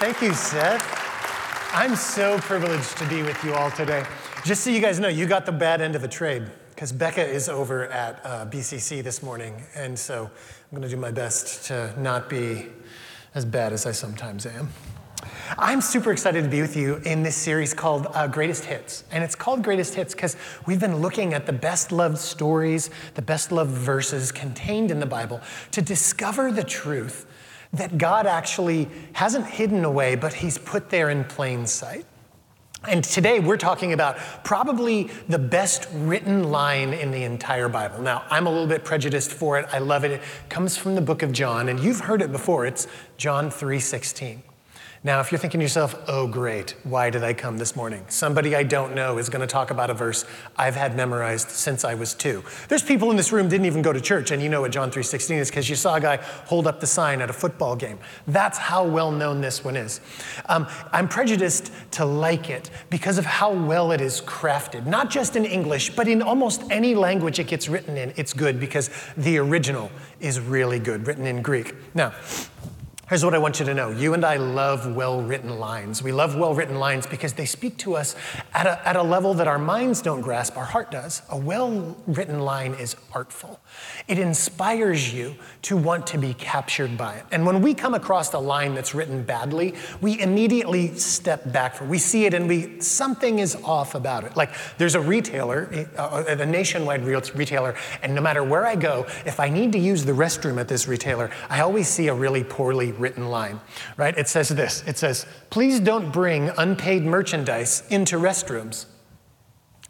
Thank you, Seth. I'm so privileged to be with you all today. Just so you guys know, you got the bad end of the trade because Becca is over at uh, BCC this morning. And so I'm going to do my best to not be as bad as I sometimes am. I'm super excited to be with you in this series called uh, Greatest Hits. And it's called Greatest Hits because we've been looking at the best loved stories, the best loved verses contained in the Bible to discover the truth that God actually hasn't hidden away, but He's put there in plain sight. And today we're talking about probably the best written line in the entire Bible. Now, I'm a little bit prejudiced for it. I love it. It comes from the book of John, and you've heard it before. It's John 3:16. Now, if you're thinking to yourself, oh, great, why did I come this morning? Somebody I don't know is going to talk about a verse I've had memorized since I was two. There's people in this room didn't even go to church, and you know what John 3.16 is because you saw a guy hold up the sign at a football game. That's how well known this one is. Um, I'm prejudiced to like it because of how well it is crafted, not just in English, but in almost any language it gets written in, it's good because the original is really good, written in Greek. Now, Here's what I want you to know. You and I love well written lines. We love well written lines because they speak to us at a, at a level that our minds don't grasp, our heart does. A well written line is artful, it inspires you to want to be captured by it. And when we come across a line that's written badly, we immediately step back from it. We see it and we, something is off about it. Like there's a retailer, a, a nationwide retailer, and no matter where I go, if I need to use the restroom at this retailer, I always see a really poorly written line, right? It says this it says, please don't bring unpaid merchandise into restrooms.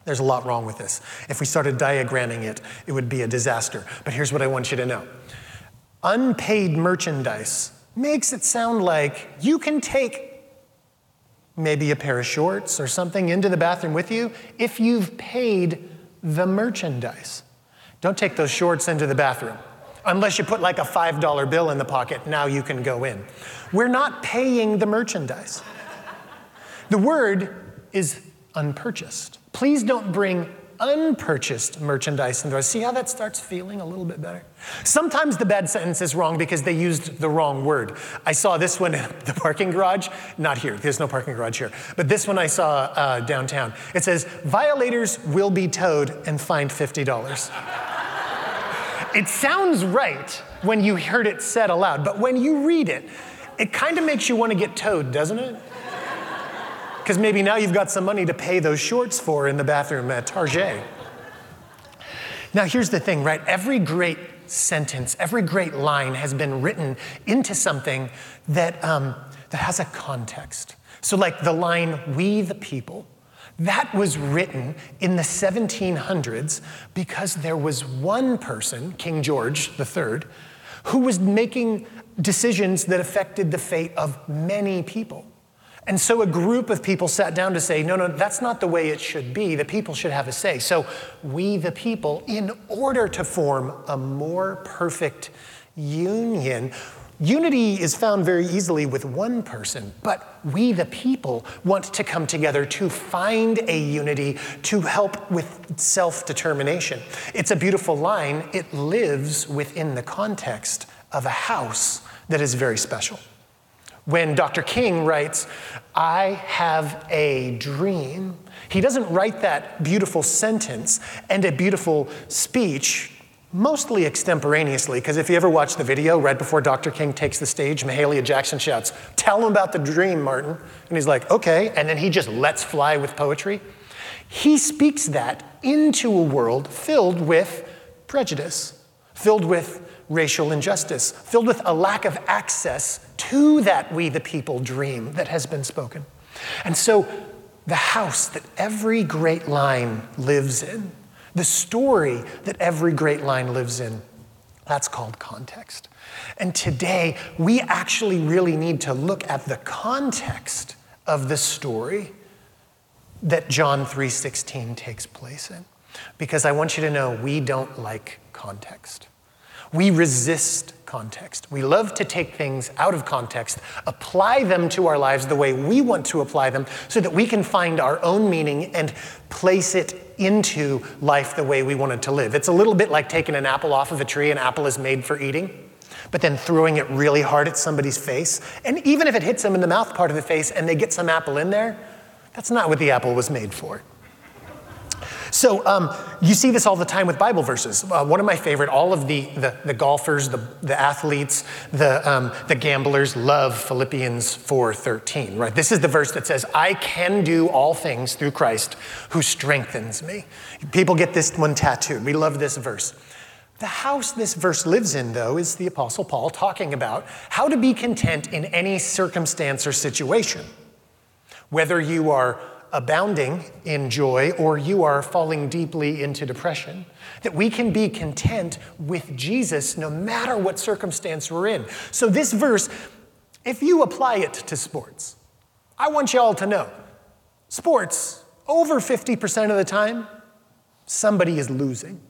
There's a lot wrong with this. If we started diagramming it, it would be a disaster. But here's what I want you to know unpaid merchandise makes it sound like you can take maybe a pair of shorts or something into the bathroom with you if you've paid the merchandise. Don't take those shorts into the bathroom. Unless you put like a $5 bill in the pocket, now you can go in. We're not paying the merchandise. The word is unpurchased. Please don't bring unpurchased merchandise in the See how that starts feeling a little bit better? Sometimes the bad sentence is wrong because they used the wrong word. I saw this one in the parking garage, not here, there's no parking garage here, but this one I saw uh, downtown. It says, violators will be towed and fined $50. It sounds right when you heard it said aloud, but when you read it, it kind of makes you want to get towed, doesn't it? Because maybe now you've got some money to pay those shorts for in the bathroom at Target. Now, here's the thing, right? Every great sentence, every great line has been written into something that, um, that has a context. So, like the line, we the people, that was written in the 1700s because there was one person, King George III, who was making decisions that affected the fate of many people. And so a group of people sat down to say, no, no, that's not the way it should be. The people should have a say. So we, the people, in order to form a more perfect union, Unity is found very easily with one person, but we, the people, want to come together to find a unity to help with self determination. It's a beautiful line. It lives within the context of a house that is very special. When Dr. King writes, I have a dream, he doesn't write that beautiful sentence and a beautiful speech mostly extemporaneously, because if you ever watch the video right before Dr. King takes the stage, Mahalia Jackson shouts, Tell him about the dream, Martin. And he's like, Okay. And then he just lets fly with poetry. He speaks that into a world filled with prejudice, filled with racial injustice, filled with a lack of access to that we the people dream that has been spoken. And so, the house that every great line lives in the story that every great line lives in. That's called context. And today, we actually really need to look at the context of the story that John 3:16 takes place in. Because I want you to know we don't like context. We resist context. We love to take things out of context, apply them to our lives the way we want to apply them, so that we can find our own meaning and place it into life the way we want it to live. It's a little bit like taking an apple off of a tree, an apple is made for eating. but then throwing it really hard at somebody's face. And even if it hits them in the mouth part of the face and they get some apple in there, that's not what the apple was made for. So um, you see this all the time with Bible verses. Uh, one of my favorite, all of the, the, the golfers, the, the athletes, the, um, the gamblers love Philippians 4.13, right? This is the verse that says, I can do all things through Christ who strengthens me. People get this one tattooed. We love this verse. The house this verse lives in, though, is the Apostle Paul talking about how to be content in any circumstance or situation. Whether you are abounding in joy or you are falling deeply into depression. That we can be content with Jesus no matter what circumstance we're in. So, this verse, if you apply it to sports, I want you all to know sports, over 50% of the time, somebody is losing.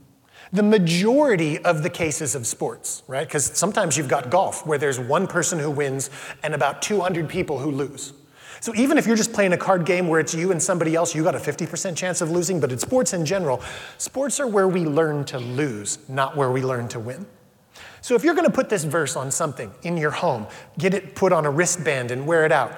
The majority of the cases of sports, right? Because sometimes you've got golf where there's one person who wins and about 200 people who lose. So even if you're just playing a card game where it's you and somebody else, you got a 50% chance of losing, but in sports in general, sports are where we learn to lose, not where we learn to win. So if you're going to put this verse on something in your home, get it put on a wristband and wear it out,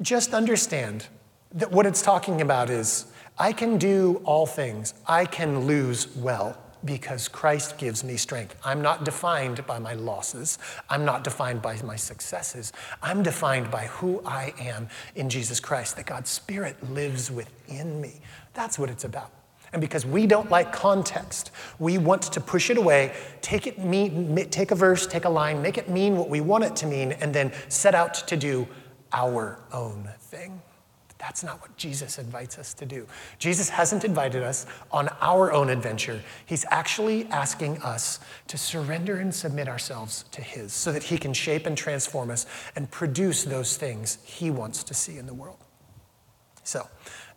just understand that what it's talking about is I can do all things, I can lose well because Christ gives me strength. I'm not defined by my losses. I'm not defined by my successes. I'm defined by who I am in Jesus Christ, that God's Spirit lives within me. That's what it's about. And because we don't like context, we want to push it away, take it mean, take a verse, take a line, make it mean what we want it to mean, and then set out to do our own thing. That's not what Jesus invites us to do. Jesus hasn't invited us on our own adventure. He's actually asking us to surrender and submit ourselves to His so that He can shape and transform us and produce those things He wants to see in the world. So,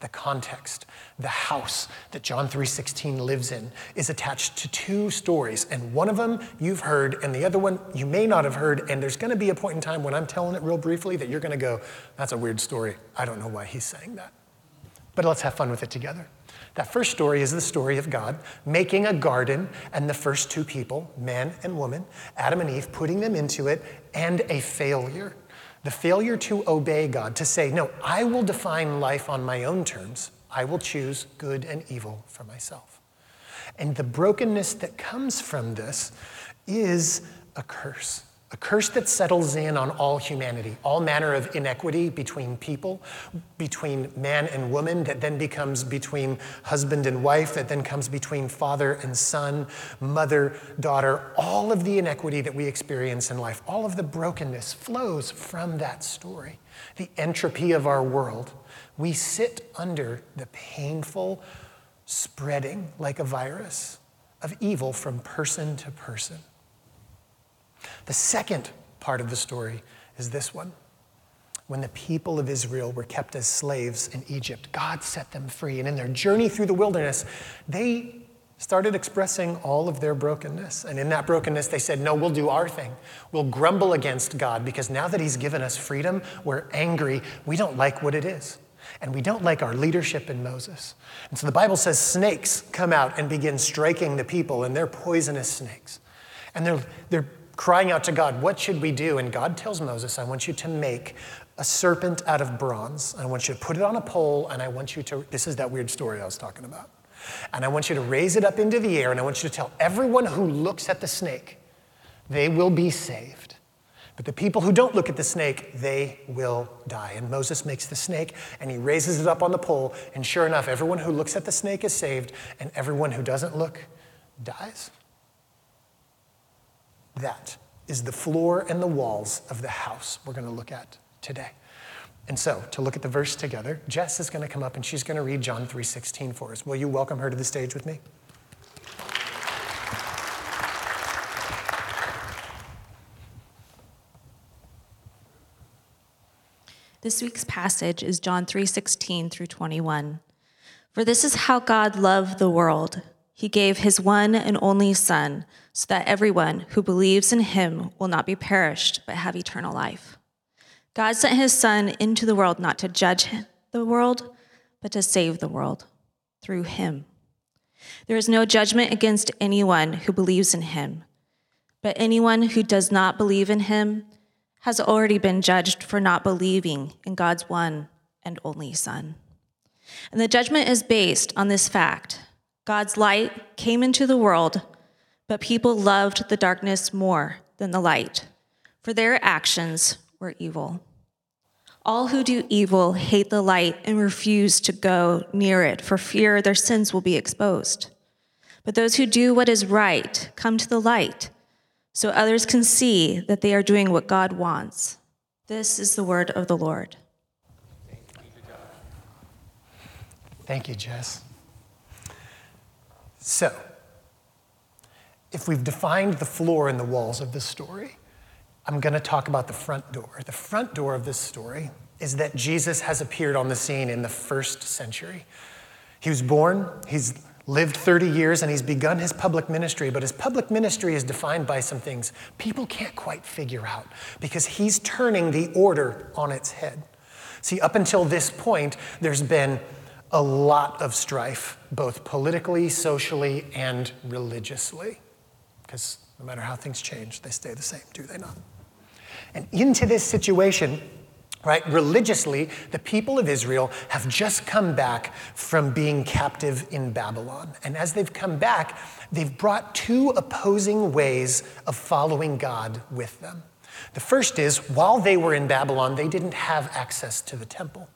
the context, the house that John 3:16 lives in is attached to two stories and one of them you've heard and the other one you may not have heard and there's going to be a point in time when I'm telling it real briefly that you're going to go that's a weird story. I don't know why he's saying that. But let's have fun with it together. That first story is the story of God making a garden and the first two people, man and woman, Adam and Eve, putting them into it and a failure. The failure to obey God, to say, no, I will define life on my own terms. I will choose good and evil for myself. And the brokenness that comes from this is a curse a curse that settles in on all humanity, all manner of inequity between people, between man and woman, that then becomes between husband and wife, that then comes between father and son, mother, daughter. All of the inequity that we experience in life, all of the brokenness flows from that story. The entropy of our world. We sit under the painful spreading like a virus of evil from person to person. The second part of the story is this one. When the people of Israel were kept as slaves in Egypt, God set them free. And in their journey through the wilderness, they started expressing all of their brokenness. And in that brokenness, they said, No, we'll do our thing. We'll grumble against God because now that He's given us freedom, we're angry. We don't like what it is. And we don't like our leadership in Moses. And so the Bible says snakes come out and begin striking the people, and they're poisonous snakes. And they're, they're crying out to God, What should we do? And God tells Moses, I want you to make a serpent out of bronze. I want you to put it on a pole, and I want you to, this is that weird story I was talking about. And I want you to raise it up into the air, and I want you to tell everyone who looks at the snake, they will be saved. But the people who don't look at the snake, they will die. And Moses makes the snake and he raises it up on the pole. And sure enough, everyone who looks at the snake is saved, and everyone who doesn't look dies. That is the floor and the walls of the house we're going to look at today. And so, to look at the verse together, Jess is going to come up and she's going to read John 3:16 for us. Will you welcome her to the stage with me? This week's passage is John 3:16 through 21. For this is how God loved the world. He gave his one and only son so that everyone who believes in him will not be perished, but have eternal life. God sent his Son into the world not to judge the world, but to save the world through him. There is no judgment against anyone who believes in him. But anyone who does not believe in him has already been judged for not believing in God's one and only Son. And the judgment is based on this fact God's light came into the world, but people loved the darkness more than the light, for their actions were evil. All who do evil hate the light and refuse to go near it for fear their sins will be exposed. But those who do what is right come to the light so others can see that they are doing what God wants. This is the word of the Lord. Thank you, Jess. So, if we've defined the floor and the walls of this story, I'm going to talk about the front door. The front door of this story is that Jesus has appeared on the scene in the first century. He was born, he's lived 30 years, and he's begun his public ministry, but his public ministry is defined by some things people can't quite figure out because he's turning the order on its head. See, up until this point, there's been a lot of strife, both politically, socially, and religiously. Because no matter how things change, they stay the same, do they not? And into this situation, right, religiously, the people of Israel have just come back from being captive in Babylon. And as they've come back, they've brought two opposing ways of following God with them. The first is while they were in Babylon, they didn't have access to the temple.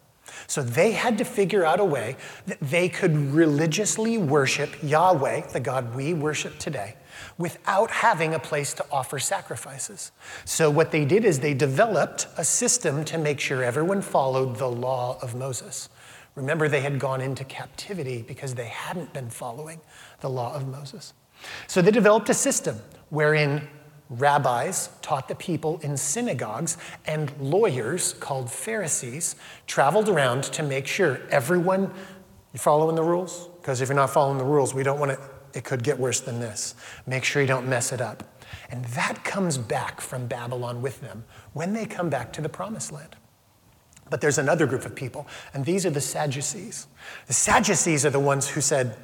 So they had to figure out a way that they could religiously worship Yahweh, the God we worship today, without having a place to offer sacrifices. So, what they did is they developed a system to make sure everyone followed the law of Moses. Remember, they had gone into captivity because they hadn't been following the law of Moses. So, they developed a system wherein rabbis taught the people in synagogues, and lawyers called Pharisees traveled around to make sure everyone, you following the rules? Because if you're not following the rules, we don't want to it could get worse than this. Make sure you don't mess it up. And that comes back from Babylon with them when they come back to the promised land. But there's another group of people, and these are the Sadducees. The Sadducees are the ones who said,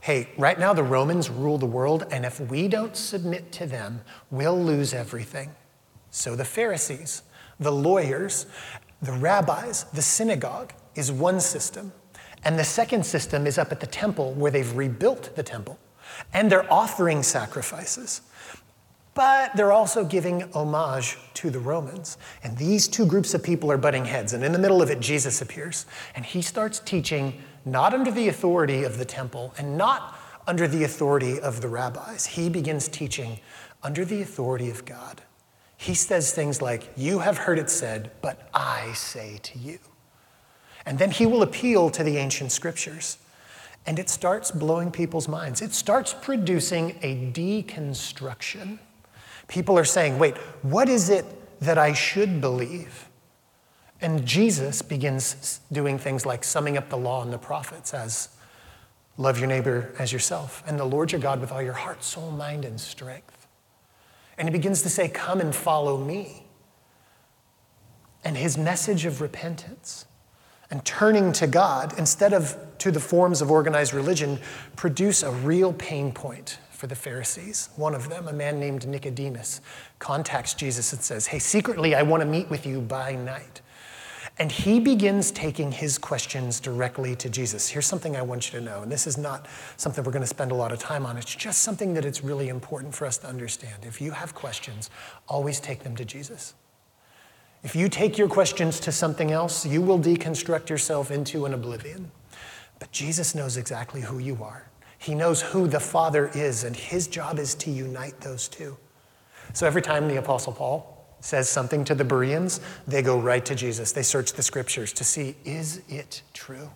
hey, right now the Romans rule the world, and if we don't submit to them, we'll lose everything. So the Pharisees, the lawyers, the rabbis, the synagogue is one system. And the second system is up at the temple where they've rebuilt the temple and they're offering sacrifices. But they're also giving homage to the Romans. And these two groups of people are butting heads. And in the middle of it, Jesus appears. And he starts teaching not under the authority of the temple and not under the authority of the rabbis. He begins teaching under the authority of God. He says things like, You have heard it said, but I say to you. And then he will appeal to the ancient scriptures. And it starts blowing people's minds. It starts producing a deconstruction. People are saying, wait, what is it that I should believe? And Jesus begins doing things like summing up the law and the prophets as love your neighbor as yourself, and the Lord your God with all your heart, soul, mind, and strength. And he begins to say, Come and follow me. And his message of repentance and turning to God instead of to the forms of organized religion produce a real pain point for the Pharisees. One of them, a man named Nicodemus, contacts Jesus and says, Hey, secretly, I want to meet with you by night. And he begins taking his questions directly to Jesus. Here's something I want you to know, and this is not something we're going to spend a lot of time on. It's just something that it's really important for us to understand. If you have questions, always take them to Jesus. If you take your questions to something else, you will deconstruct yourself into an oblivion. But Jesus knows exactly who you are. He knows who the Father is, and his job is to unite those two. So every time the Apostle Paul says something to the Bereans, they go right to Jesus. They search the scriptures to see, is it true?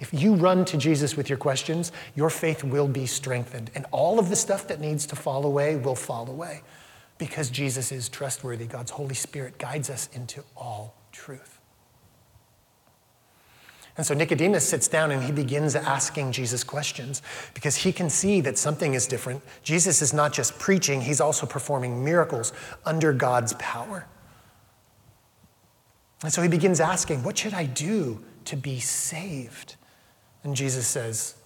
If you run to Jesus with your questions, your faith will be strengthened, and all of the stuff that needs to fall away will fall away because Jesus is trustworthy. God's Holy Spirit guides us into all truth. And so Nicodemus sits down and he begins asking Jesus questions because he can see that something is different. Jesus is not just preaching, he's also performing miracles under God's power. And so he begins asking, What should I do to be saved? And Jesus says,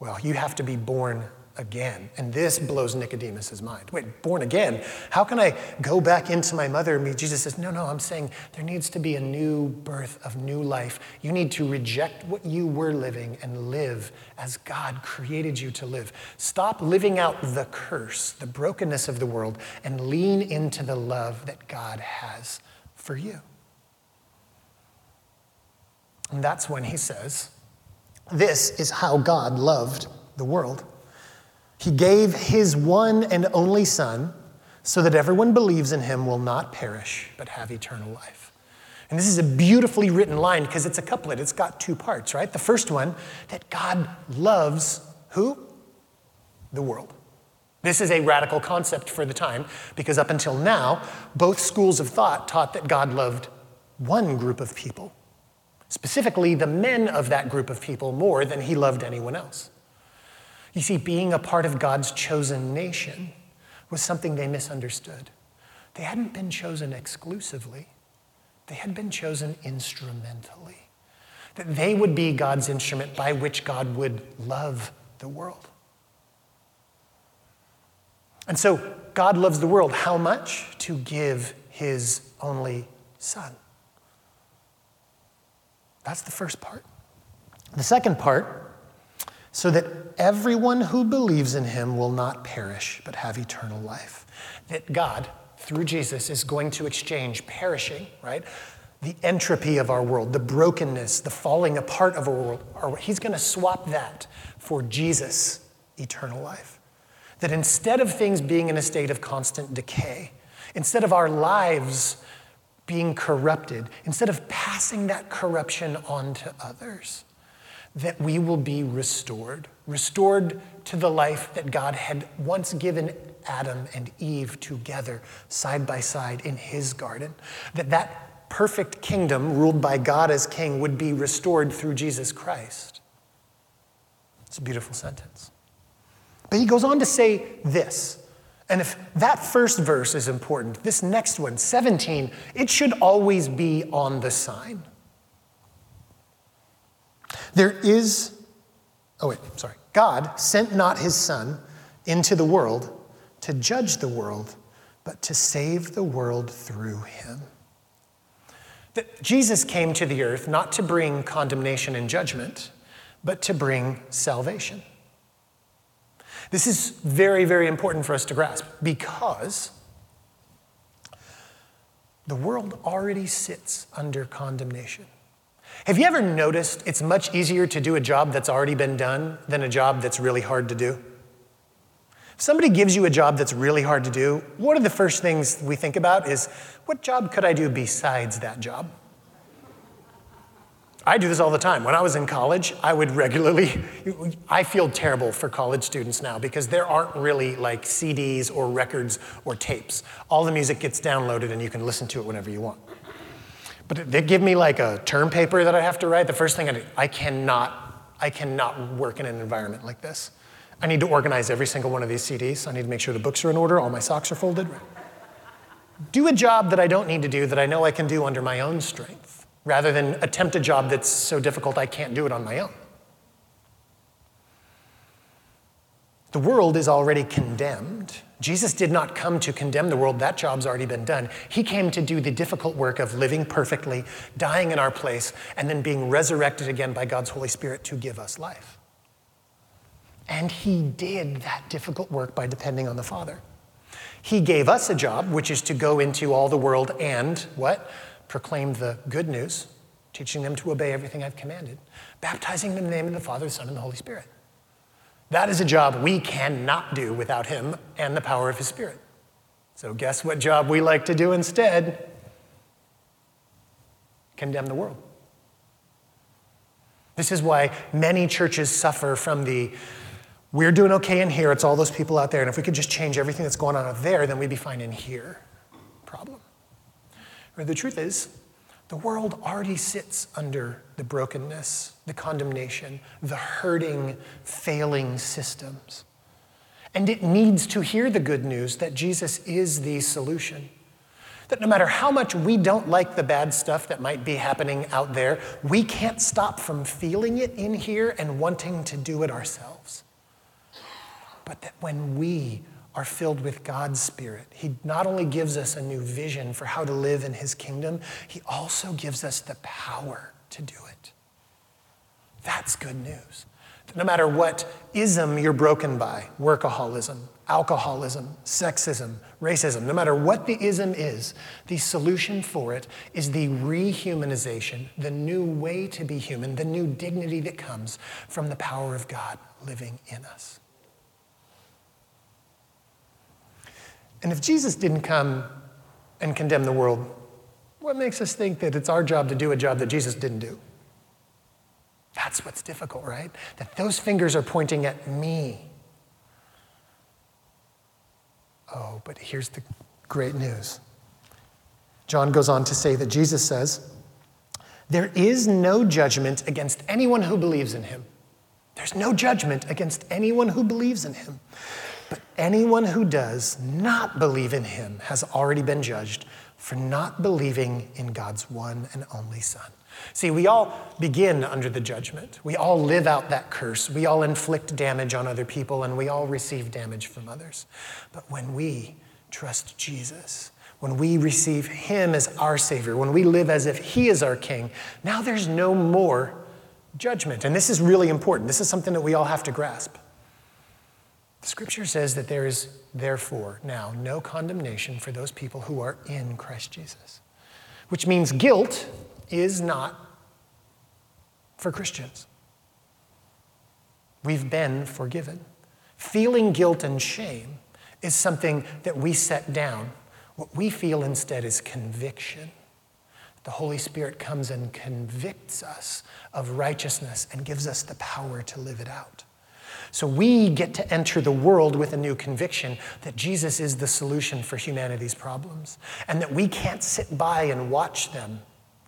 Well, you have to be born again. And this blows Nicodemus's mind. Wait, born again? How can I go back into my mother and me? Jesus says, No, no, I'm saying there needs to be a new birth of new life. You need to reject what you were living and live as God created you to live. Stop living out the curse, the brokenness of the world, and lean into the love that God has for you. And that's when he says, This is how God loved the world. He gave his one and only Son so that everyone believes in him will not perish but have eternal life. And this is a beautifully written line because it's a couplet. It's got two parts, right? The first one that God loves who? The world. This is a radical concept for the time because up until now, both schools of thought taught that God loved one group of people, specifically the men of that group of people, more than he loved anyone else. You see, being a part of God's chosen nation was something they misunderstood. They hadn't been chosen exclusively, they had been chosen instrumentally. That they would be God's instrument by which God would love the world. And so, God loves the world how much? To give his only Son. That's the first part. The second part so that everyone who believes in him will not perish, but have eternal life. That God, through Jesus, is going to exchange perishing, right? The entropy of our world, the brokenness, the falling apart of our world. He's going to swap that for Jesus' eternal life. That instead of things being in a state of constant decay, instead of our lives being corrupted, instead of passing that corruption on to others, that we will be restored, restored to the life that God had once given Adam and Eve together, side by side in his garden. That that perfect kingdom ruled by God as king would be restored through Jesus Christ. It's a beautiful sentence. But he goes on to say this. And if that first verse is important, this next one, 17, it should always be on the sign. There is, oh wait, sorry. God sent not his Son into the world to judge the world, but to save the world through him. That Jesus came to the earth not to bring condemnation and judgment, but to bring salvation. This is very, very important for us to grasp because the world already sits under condemnation. Have you ever noticed it's much easier to do a job that's already been done than a job that's really hard to do? If somebody gives you a job that's really hard to do, one of the first things we think about is what job could I do besides that job? I do this all the time. When I was in college, I would regularly, I feel terrible for college students now because there aren't really like CDs or records or tapes. All the music gets downloaded and you can listen to it whenever you want. But they give me like a term paper that I have to write. The first thing I do, I cannot, I cannot work in an environment like this. I need to organize every single one of these CDs. I need to make sure the books are in order, all my socks are folded. Do a job that I don't need to do that I know I can do under my own strength, rather than attempt a job that's so difficult I can't do it on my own. The world is already condemned Jesus did not come to condemn the world, that job's already been done. He came to do the difficult work of living perfectly, dying in our place, and then being resurrected again by God's Holy Spirit to give us life. And he did that difficult work by depending on the Father. He gave us a job, which is to go into all the world and what? Proclaim the good news, teaching them to obey everything I've commanded, baptizing them in the name of the Father, the Son, and the Holy Spirit. That is a job we cannot do without Him and the power of His Spirit. So, guess what job we like to do instead? Condemn the world. This is why many churches suffer from the we're doing okay in here, it's all those people out there, and if we could just change everything that's going on out there, then we'd be fine in here problem. Or the truth is, the world already sits under the brokenness, the condemnation, the hurting, failing systems. And it needs to hear the good news that Jesus is the solution. That no matter how much we don't like the bad stuff that might be happening out there, we can't stop from feeling it in here and wanting to do it ourselves. but that when we are filled with God's Spirit, He not only gives us a new vision for how to live in His kingdom, He also gives us the power to do it. That's good news. No matter what ism you're broken by workaholism, alcoholism, sexism, racism no matter what the ism is, the solution for it is the rehumanization, the new way to be human, the new dignity that comes from the power of God living in us. And if Jesus didn't come and condemn the world, what makes us think that it's our job to do a job that Jesus didn't do? That's what's difficult, right? That those fingers are pointing at me. Oh, but here's the great news. John goes on to say that Jesus says, There is no judgment against anyone who believes in him. There's no judgment against anyone who believes in him. But anyone who does not believe in him has already been judged for not believing in God's one and only Son. See, we all begin under the judgment. We all live out that curse. We all inflict damage on other people, and we all receive damage from others. But when we trust Jesus, when we receive Him as our Savior, when we live as if He is our King, now there's no more judgment. And this is really important. This is something that we all have to grasp. The scripture says that there is, therefore, now no condemnation for those people who are in Christ Jesus, which means guilt is not for Christians. We've been forgiven. Feeling guilt and shame is something that we set down. What we feel instead is conviction. The Holy Spirit comes and convicts us of righteousness and gives us the power to live it out. So we get to enter the world with a new conviction that Jesus is the solution for humanity's problems and that we can't sit by and watch them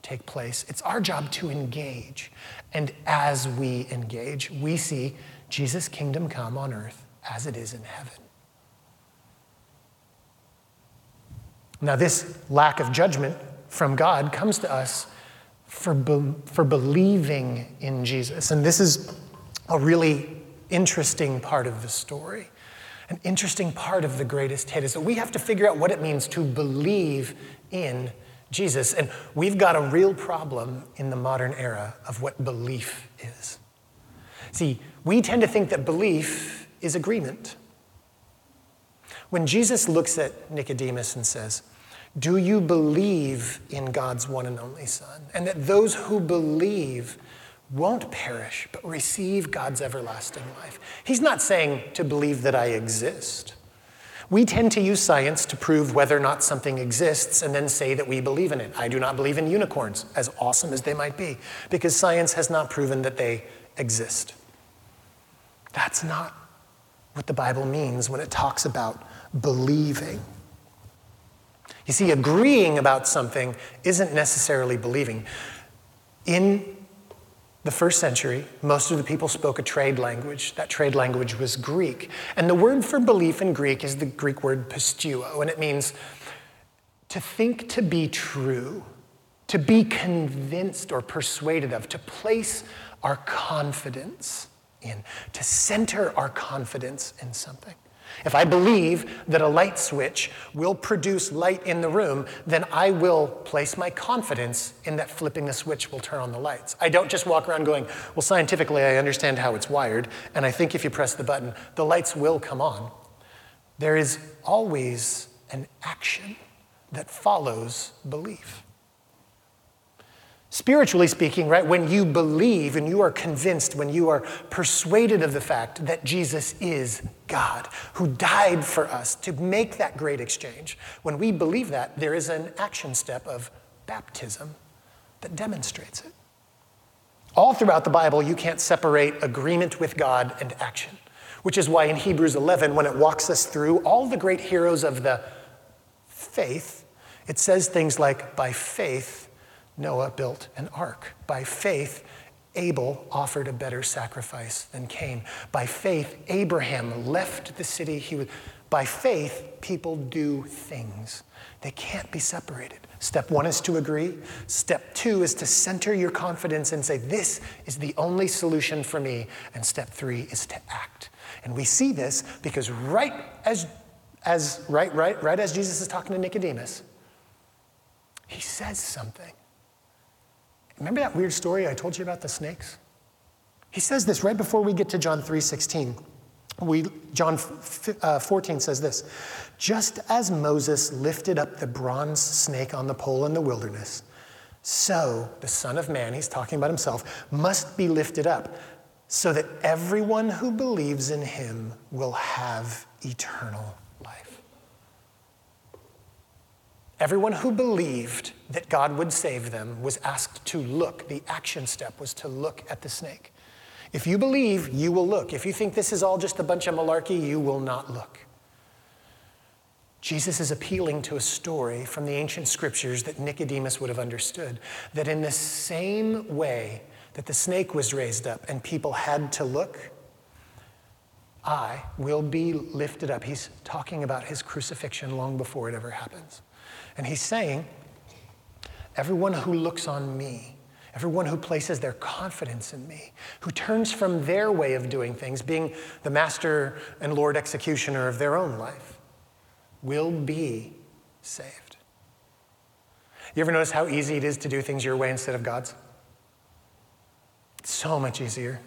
take place. It's our job to engage. And as we engage, we see Jesus' kingdom come on earth as it is in heaven. Now, this lack of judgment from God comes to us for, be- for believing in Jesus. And this is a really interesting part of the story. An interesting part of the greatest hit is that we have to figure out what it means to believe in Jesus. And we've got a real problem in the modern era of what belief is. See, we tend to think that belief is agreement. When Jesus looks at Nicodemus and says, Do you believe in God's one and only Son? And that those who believe won't perish, but receive God's everlasting life. He's not saying to believe that I exist. We tend to use science to prove whether or not something exists and then say that we believe in it. I do not believe in unicorns, as awesome as they might be, because science has not proven that they exist. That's not what the Bible means when it talks about believing. You see, agreeing about something isn't necessarily believing. In the first century, most of the people spoke a trade language. That trade language was Greek. And the word for belief in Greek is the Greek word pisteuo, and it means to think to be true, to be convinced or persuaded of, to place our confidence in, to center our confidence in something. If I believe that a light switch will produce light in the room, then I will place my confidence in that flipping the switch will turn on the lights. I don't just walk around going, well, scientifically, I understand how it's wired, and I think if you press the button, the lights will come on. There is always an action that follows belief. Spiritually speaking, right, when you believe and you are convinced, when you are persuaded of the fact that Jesus is God who died for us to make that great exchange, when we believe that, there is an action step of baptism that demonstrates it. All throughout the Bible, you can't separate agreement with God and action, which is why in Hebrews 11, when it walks us through all the great heroes of the faith, it says things like, by faith, Noah built an ark. By faith, Abel offered a better sacrifice than Cain. By faith, Abraham left the city he was. By faith, people do things. They can't be separated. Step one is to agree. Step two is to center your confidence and say, This is the only solution for me. And step three is to act. And we see this because right as, as, right, right, right as Jesus is talking to Nicodemus, he says something. Remember that weird story I told you about the snakes? He says this right before we get to John 3:16. We, John uh, 14 says this Just as Moses lifted up the bronze snake on the pole in the wilderness, so the Son of Man, he's talking about himself, must be lifted up, so that everyone who believes in him will have eternal life. Everyone who believed that God would save them was asked to look. The action step was to look at the snake. If you believe, you will look. If you think this is all just a bunch of malarkey, you will not look. Jesus is appealing to a story from the ancient scriptures that Nicodemus would have understood. That in the same way that the snake was raised up and people had to look, I will be lifted up. He's talking about his crucifixion long before it ever happens. And he's saying, Everyone who looks on me Everyone who places their confidence in me, who turns from their way of doing things, being the master and Lord executioner of their own life, will be saved. You ever notice how easy it is to do things your way instead of God's? It's so much easier.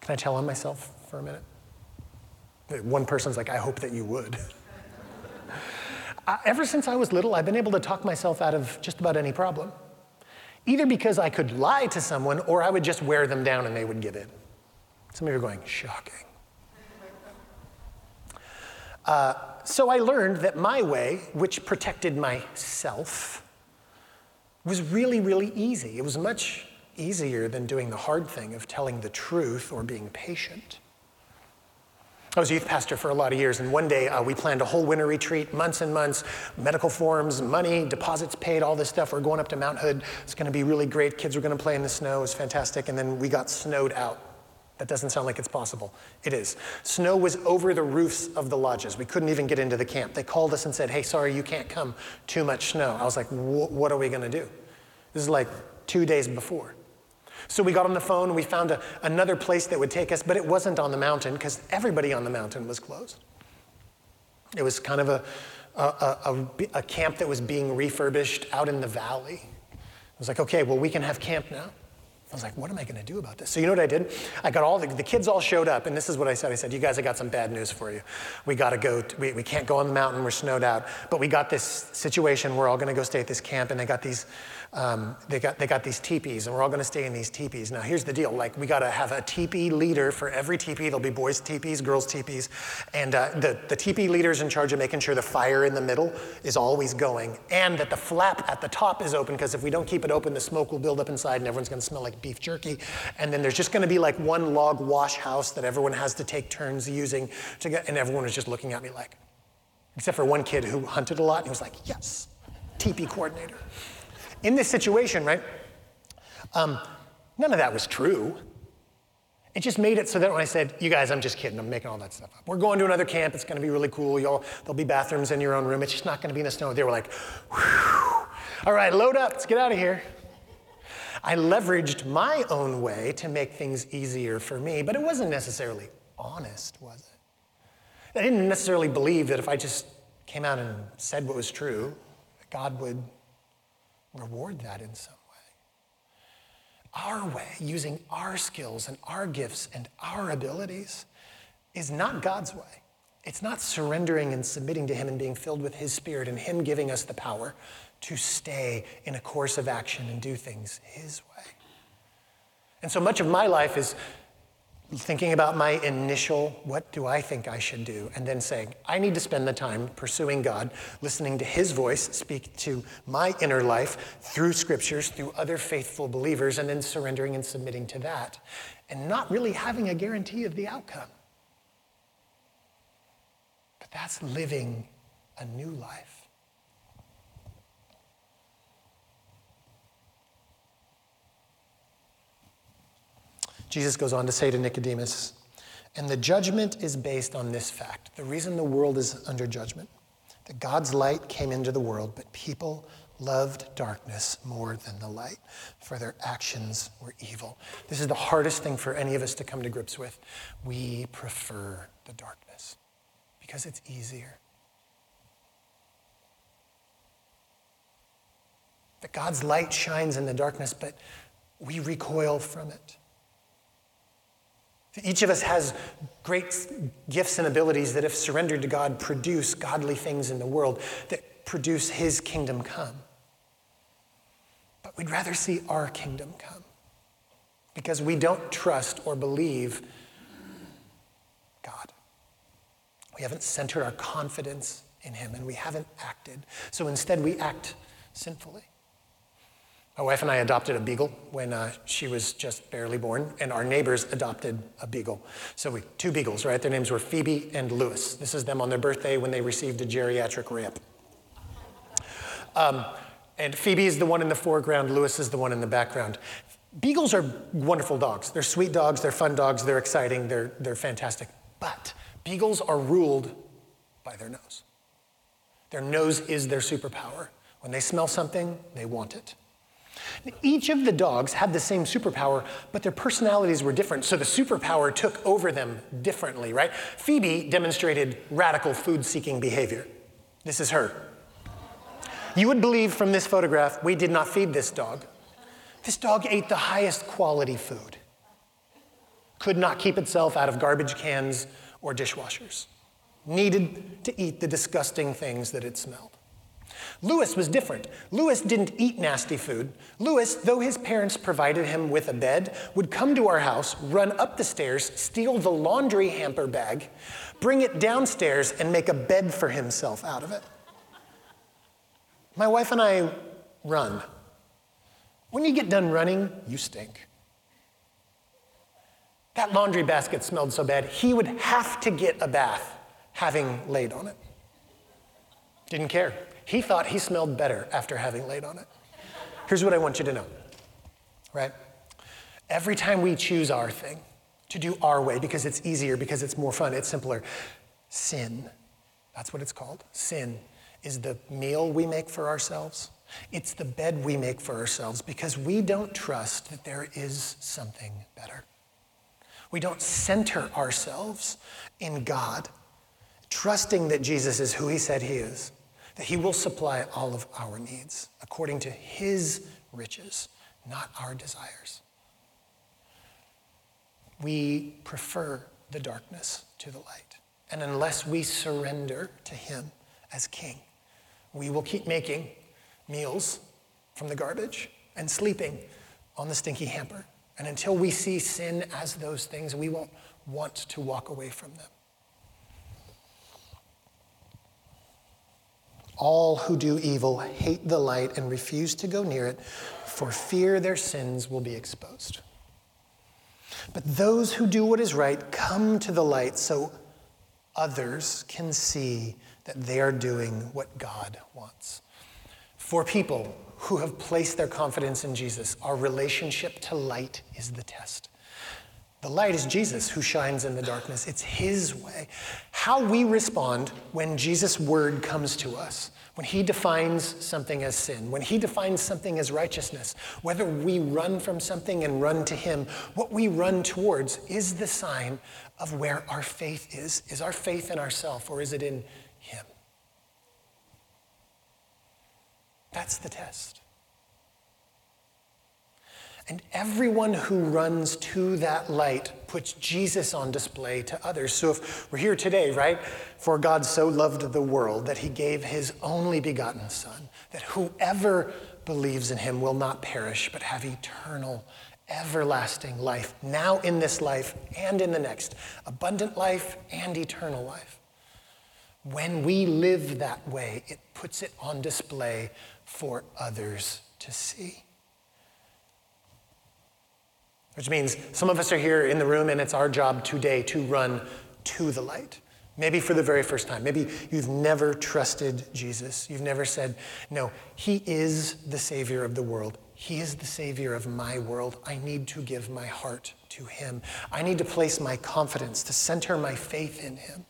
Can I tell on myself for a minute? One person's like, I hope that you would. Ever since I was little, I've been able to talk myself out of just about any problem either because I could lie to someone or I would just wear them down and they would give in. Some of you are going, shocking. Uh, so I learned that my way, which protected myself, was really, really easy. It was much easier than doing the hard thing of telling the truth or being patient. I was a youth pastor for a lot of years, and one day uh, we planned a whole winter retreat, months and months, medical forms, money, deposits paid, all this stuff. We're going up to Mount Hood. It's going to be really great. Kids were going to play in the snow. It was fantastic. And then we got snowed out. That doesn't sound like it's possible. It is. Snow was over the roofs of the lodges. We couldn't even get into the camp. They called us and said, hey, sorry, you can't come. Too much snow. I was like, what are we going to do? This is like two days before. So we got on the phone and we found a, another place that would take us, but it wasn't on the mountain because everybody on the mountain was closed. It was kind of a, a, a, a, camp that was being refurbished out in the valley. I was like, okay, well, we can have camp now. I was like, what am I going to do about this? So, you know what I did? I got all the, the kids all showed up, and this is what I said. I said, you guys, I got some bad news for you. We got to go, we, we can't go on the mountain, we're snowed out. But we got this situation, we're all going to go stay at this camp, and they got these um, they, got, they got these teepees, and we're all going to stay in these teepees. Now, here's the deal like, we got to have a teepee leader for every teepee. There'll be boys' teepees, girls' teepees. And uh, the, the teepee leader's in charge of making sure the fire in the middle is always going, and that the flap at the top is open, because if we don't keep it open, the smoke will build up inside, and everyone's going to smell like beef jerky. And then there's just going to be like one log wash house that everyone has to take turns using to get, and everyone was just looking at me like, except for one kid who hunted a lot, and he was like, yes, teepee coordinator in this situation, right, um, none of that was true. It just made it so that when I said, you guys, I'm just kidding, I'm making all that stuff up. We're going to another camp, it's gonna be really cool. Y'all, there'll be bathrooms in your own room, it's just not gonna be in the snow. They were like, all right, load up, let's get out of here. I leveraged my own way to make things easier for me, but it wasn't necessarily honest, was it? I didn't necessarily believe that if I just came out and said what was true, God would reward that in some way. Our way, using our skills and our gifts and our abilities, is not God's way. It's not surrendering and submitting to Him and being filled with His Spirit and Him giving us the power to stay in a course of action and do things His way. And so much of my life is thinking about my initial, what do I think I should do? And then saying, I need to spend the time pursuing God, listening to His voice speak to my inner life through scriptures, through other faithful believers, and then surrendering and submitting to that, and not really having a guarantee of the outcome. But that's living a new life. Jesus goes on to say to Nicodemus, and the judgment is based on this fact. The reason the world is under judgment, that God's light came into the world, but people loved darkness more than the light, for their actions were evil. This is the hardest thing for any of us to come to grips with. We prefer the darkness because it's easier. That God's light shines in the darkness, but we recoil from it. Each of us has great gifts and abilities that, if surrendered to God, produce godly things in the world, that produce His kingdom come. But we'd rather see our kingdom come because we don't trust or believe God. We haven't centered our confidence in Him and we haven't acted. So instead, we act sinfully. My wife and I adopted a beagle when uh, she was just barely born, and our neighbors adopted a beagle. So we two beagles, right? Their names were Phoebe and Lewis. This is them on their birthday when they received a geriatric ramp. Um, and Phoebe is the one in the foreground, Lewis is the one in the background. Beagles are wonderful dogs. They're sweet dogs, they're fun dogs, they're exciting, they're, they're fantastic. But beagles are ruled by their nose. Their nose is their superpower. When they smell something, they want it. Each of the dogs had the same superpower, but their personalities were different, so the superpower took over them differently, right? Phoebe demonstrated radical food seeking behavior. This is her. You would believe from this photograph, we did not feed this dog. This dog ate the highest quality food, could not keep itself out of garbage cans or dishwashers, needed to eat the disgusting things that it smelled. Lewis was different. Lewis didn't eat nasty food. Lewis, though his parents provided him with a bed, would come to our house, run up the stairs, steal the laundry hamper bag, bring it downstairs, and make a bed for himself out of it. My wife and I run. When you get done running, you stink. That laundry basket smelled so bad, he would have to get a bath having laid on it. Didn't care. He thought he smelled better after having laid on it. Here's what I want you to know, right? Every time we choose our thing, to do our way because it's easier, because it's more fun, it's simpler, sin, that's what it's called. Sin is the meal we make for ourselves. It's the bed we make for ourselves because we don't trust that there is something better. We don't center ourselves in God, trusting that Jesus is who he said he is that He will supply all of our needs according to His riches, not our desires. We prefer the darkness to the light. And unless we surrender to Him as King, we will keep making meals from the garbage and sleeping on the stinky hamper. And until we see sin as those things, we won't want to walk away from them. All who do evil hate the light and refuse to go near it for fear their sins will be exposed. But those who do what is right come to the light so others can see that they are doing what God wants. For people who have placed their confidence in Jesus, our relationship to light is the test. The light is Jesus who shines in the darkness. It's his way. How we respond when Jesus' word comes to us, when he defines something as sin, when he defines something as righteousness, whether we run from something and run to him, what we run towards is the sign of where our faith is. Is our faith in ourself or is it in him? That's the test. And everyone who runs to that light puts Jesus on display to others. So if we're here today, right? For God so loved the world that he gave his only begotten Son, that whoever believes in him will not perish, but have eternal, everlasting life, now in this life and in the next, abundant life and eternal life. When we live that way, it puts it on display for others to see. Which means some of us are here in the room and it's our job today to run to the light. Maybe for the very first time. Maybe you've never trusted Jesus. You've never said, No, He is the Savior of the world. He is the Savior of my world. I need to give my heart to Him. I need to place my confidence, to center my faith in Him.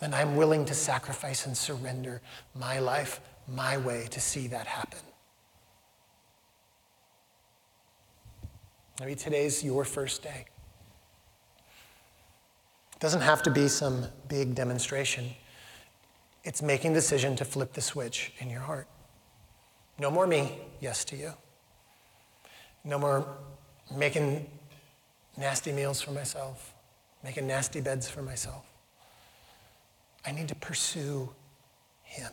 And I'm willing to sacrifice and surrender my life, my way to see that happen. Maybe today's your first day. It doesn't have to be some big demonstration. It's making the decision to flip the switch in your heart. No more me, yes to you. No more making nasty meals for myself, making nasty beds for myself. I need to pursue Him.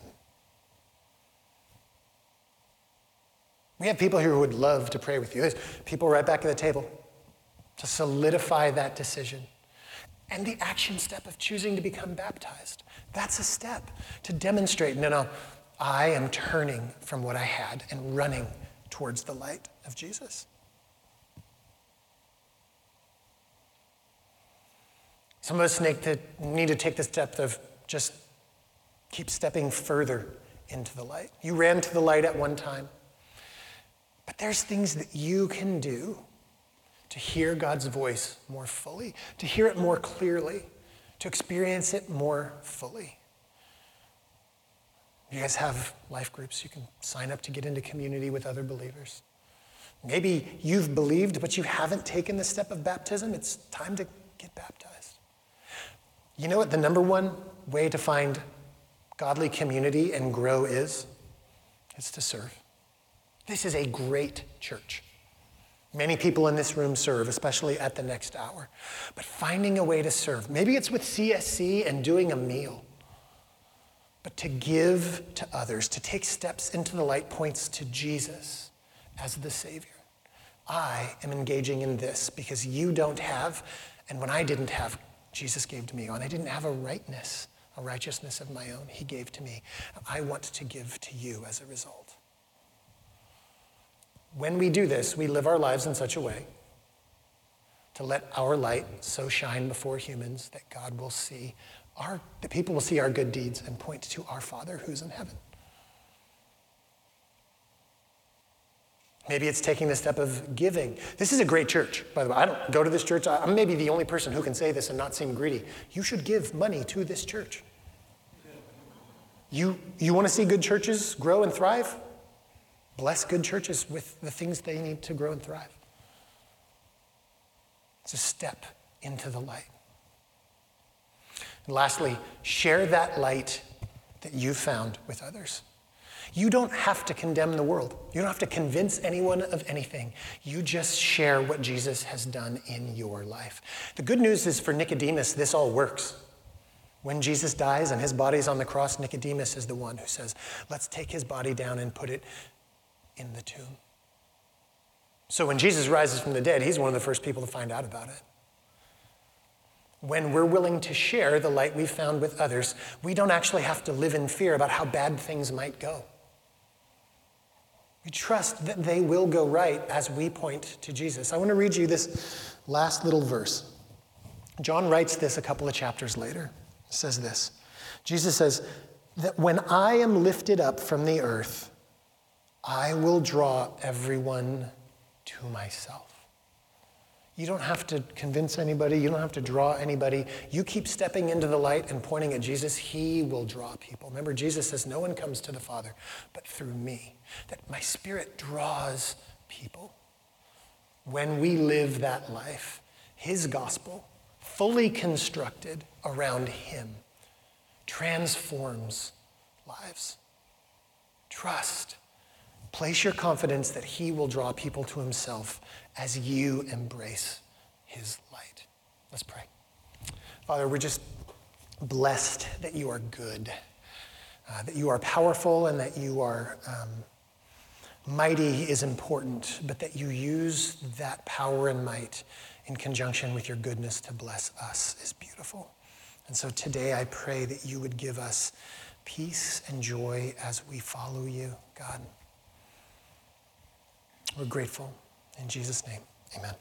We have people here who would love to pray with you. There's people right back at the table to solidify that decision. And the action step of choosing to become baptized. That's a step to demonstrate no, no, I am turning from what I had and running towards the light of Jesus. Some of us need to, need to take the step of just keep stepping further into the light. You ran to the light at one time. But there's things that you can do to hear God's voice more fully, to hear it more clearly, to experience it more fully. You guys have life groups. You can sign up to get into community with other believers. Maybe you've believed, but you haven't taken the step of baptism. It's time to get baptized. You know what the number one way to find godly community and grow is? It's to serve. This is a great church. Many people in this room serve, especially at the next hour. But finding a way to serve, maybe it's with CSC and doing a meal, but to give to others, to take steps into the light points to Jesus as the Savior. I am engaging in this because you don't have, and when I didn't have, Jesus gave to me. When I didn't have a rightness, a righteousness of my own, He gave to me. I want to give to you as a result. When we do this, we live our lives in such a way to let our light so shine before humans that God will see our, that people will see our good deeds and point to our Father who's in heaven. Maybe it's taking the step of giving. This is a great church, by the way. I don't go to this church. I'm maybe the only person who can say this and not seem greedy. You should give money to this church. You, you want to see good churches grow and thrive? Bless good churches with the things they need to grow and thrive. It's a step into the light. And lastly, share that light that you found with others. You don't have to condemn the world. You don't have to convince anyone of anything. You just share what Jesus has done in your life. The good news is for Nicodemus, this all works. When Jesus dies and his body's on the cross, Nicodemus is the one who says, Let's take his body down and put it in the tomb. So when Jesus rises from the dead, he's one of the first people to find out about it. When we're willing to share the light we've found with others, we don't actually have to live in fear about how bad things might go. We trust that they will go right as we point to Jesus. I want to read you this last little verse. John writes this a couple of chapters later. It says this Jesus says, That when I am lifted up from the earth, I will draw everyone to myself. You don't have to convince anybody. You don't have to draw anybody. You keep stepping into the light and pointing at Jesus. He will draw people. Remember, Jesus says, No one comes to the Father but through me. That my spirit draws people. When we live that life, His gospel, fully constructed around Him, transforms lives. Trust Place your confidence that He will draw people to Himself as you embrace His light. Let's pray. Father, we're just blessed that you are good, uh, that you are powerful, and that you are um, mighty is important, but that you use that power and might in conjunction with your goodness to bless us is beautiful. And so today I pray that you would give us peace and joy as we follow you, God. We're grateful. In Jesus' name, amen.